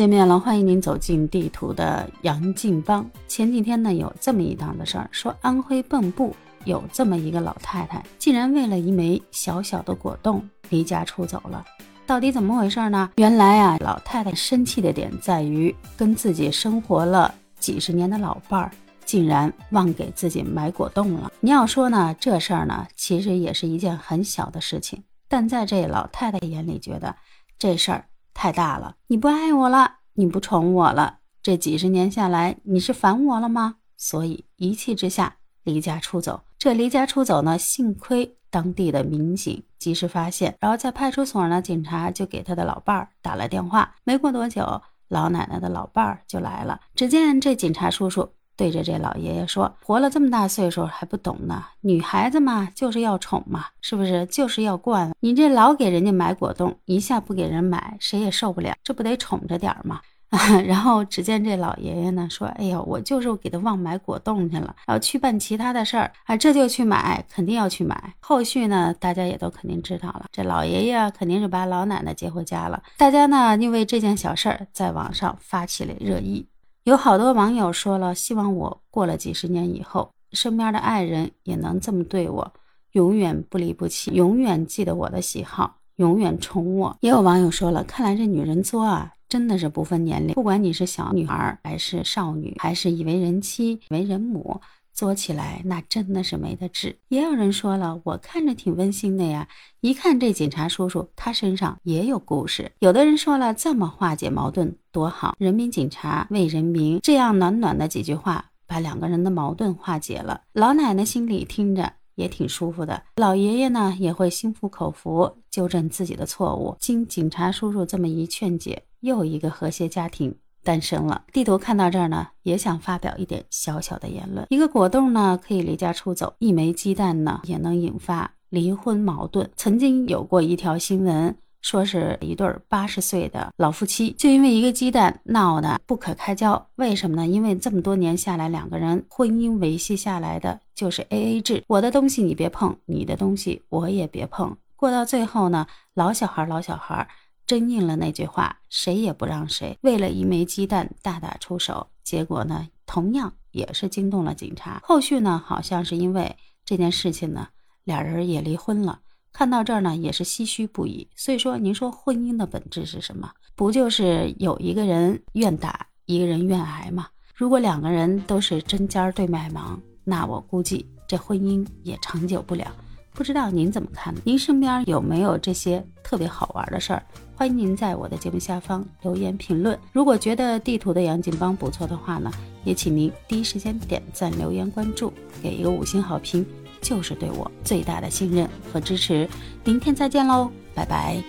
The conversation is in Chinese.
见面了，欢迎您走进地图的杨静邦。前几天呢，有这么一档子事儿，说安徽蚌埠有这么一个老太太，竟然为了一枚小小的果冻离家出走了。到底怎么回事呢？原来啊，老太太生气的点在于，跟自己生活了几十年的老伴儿，竟然忘给自己买果冻了。你要说呢，这事儿呢，其实也是一件很小的事情，但在这老太太眼里，觉得这事儿。太大了，你不爱我了，你不宠我了，这几十年下来，你是烦我了吗？所以一气之下离家出走。这离家出走呢，幸亏当地的民警及时发现，然后在派出所呢，警察就给他的老伴儿打了电话。没过多久，老奶奶的老伴儿就来了。只见这警察叔叔。对着这老爷爷说：“活了这么大岁数还不懂呢，女孩子嘛就是要宠嘛，是不是？就是要惯。你这老给人家买果冻，一下不给人买，谁也受不了，这不得宠着点儿吗？” 然后只见这老爷爷呢说：“哎呦，我就是给他忘买果冻去了，要去办其他的事儿啊，这就去买，肯定要去买。后续呢，大家也都肯定知道了。这老爷爷肯定是把老奶奶接回家了。大家呢，因为这件小事儿，在网上发起了热议。”有好多网友说了，希望我过了几十年以后，身边的爱人也能这么对我，永远不离不弃，永远记得我的喜好，永远宠我。也有网友说了，看来这女人作啊，真的是不分年龄，不管你是小女孩还是少女，还是已为人妻为人母。做起来那真的是没得治。也有人说了，我看着挺温馨的呀，一看这警察叔叔，他身上也有故事。有的人说了，这么化解矛盾多好，人民警察为人民，这样暖暖的几句话，把两个人的矛盾化解了。老奶奶心里听着也挺舒服的，老爷爷呢也会心服口服，纠正自己的错误。经警察叔叔这么一劝解，又一个和谐家庭。诞生了。地图看到这儿呢，也想发表一点小小的言论。一个果冻呢，可以离家出走；一枚鸡蛋呢，也能引发离婚矛盾。曾经有过一条新闻，说是一对八十岁的老夫妻，就因为一个鸡蛋闹得不可开交。为什么呢？因为这么多年下来，两个人婚姻维系下来的就是 A A 制，我的东西你别碰，你的东西我也别碰。过到最后呢，老小孩，老小孩。真应了那句话，谁也不让谁。为了一枚鸡蛋大打出手，结果呢，同样也是惊动了警察。后续呢，好像是因为这件事情呢，俩人也离婚了。看到这儿呢，也是唏嘘不已。所以说，您说婚姻的本质是什么？不就是有一个人愿打，一个人愿挨吗？如果两个人都是针尖对麦芒，那我估计这婚姻也长久不了。不知道您怎么看？您身边有没有这些特别好玩的事儿？欢迎您在我的节目下方留言评论。如果觉得地图的杨锦邦不错的话呢，也请您第一时间点赞、留言、关注，给一个五星好评，就是对我最大的信任和支持。明天再见喽，拜拜。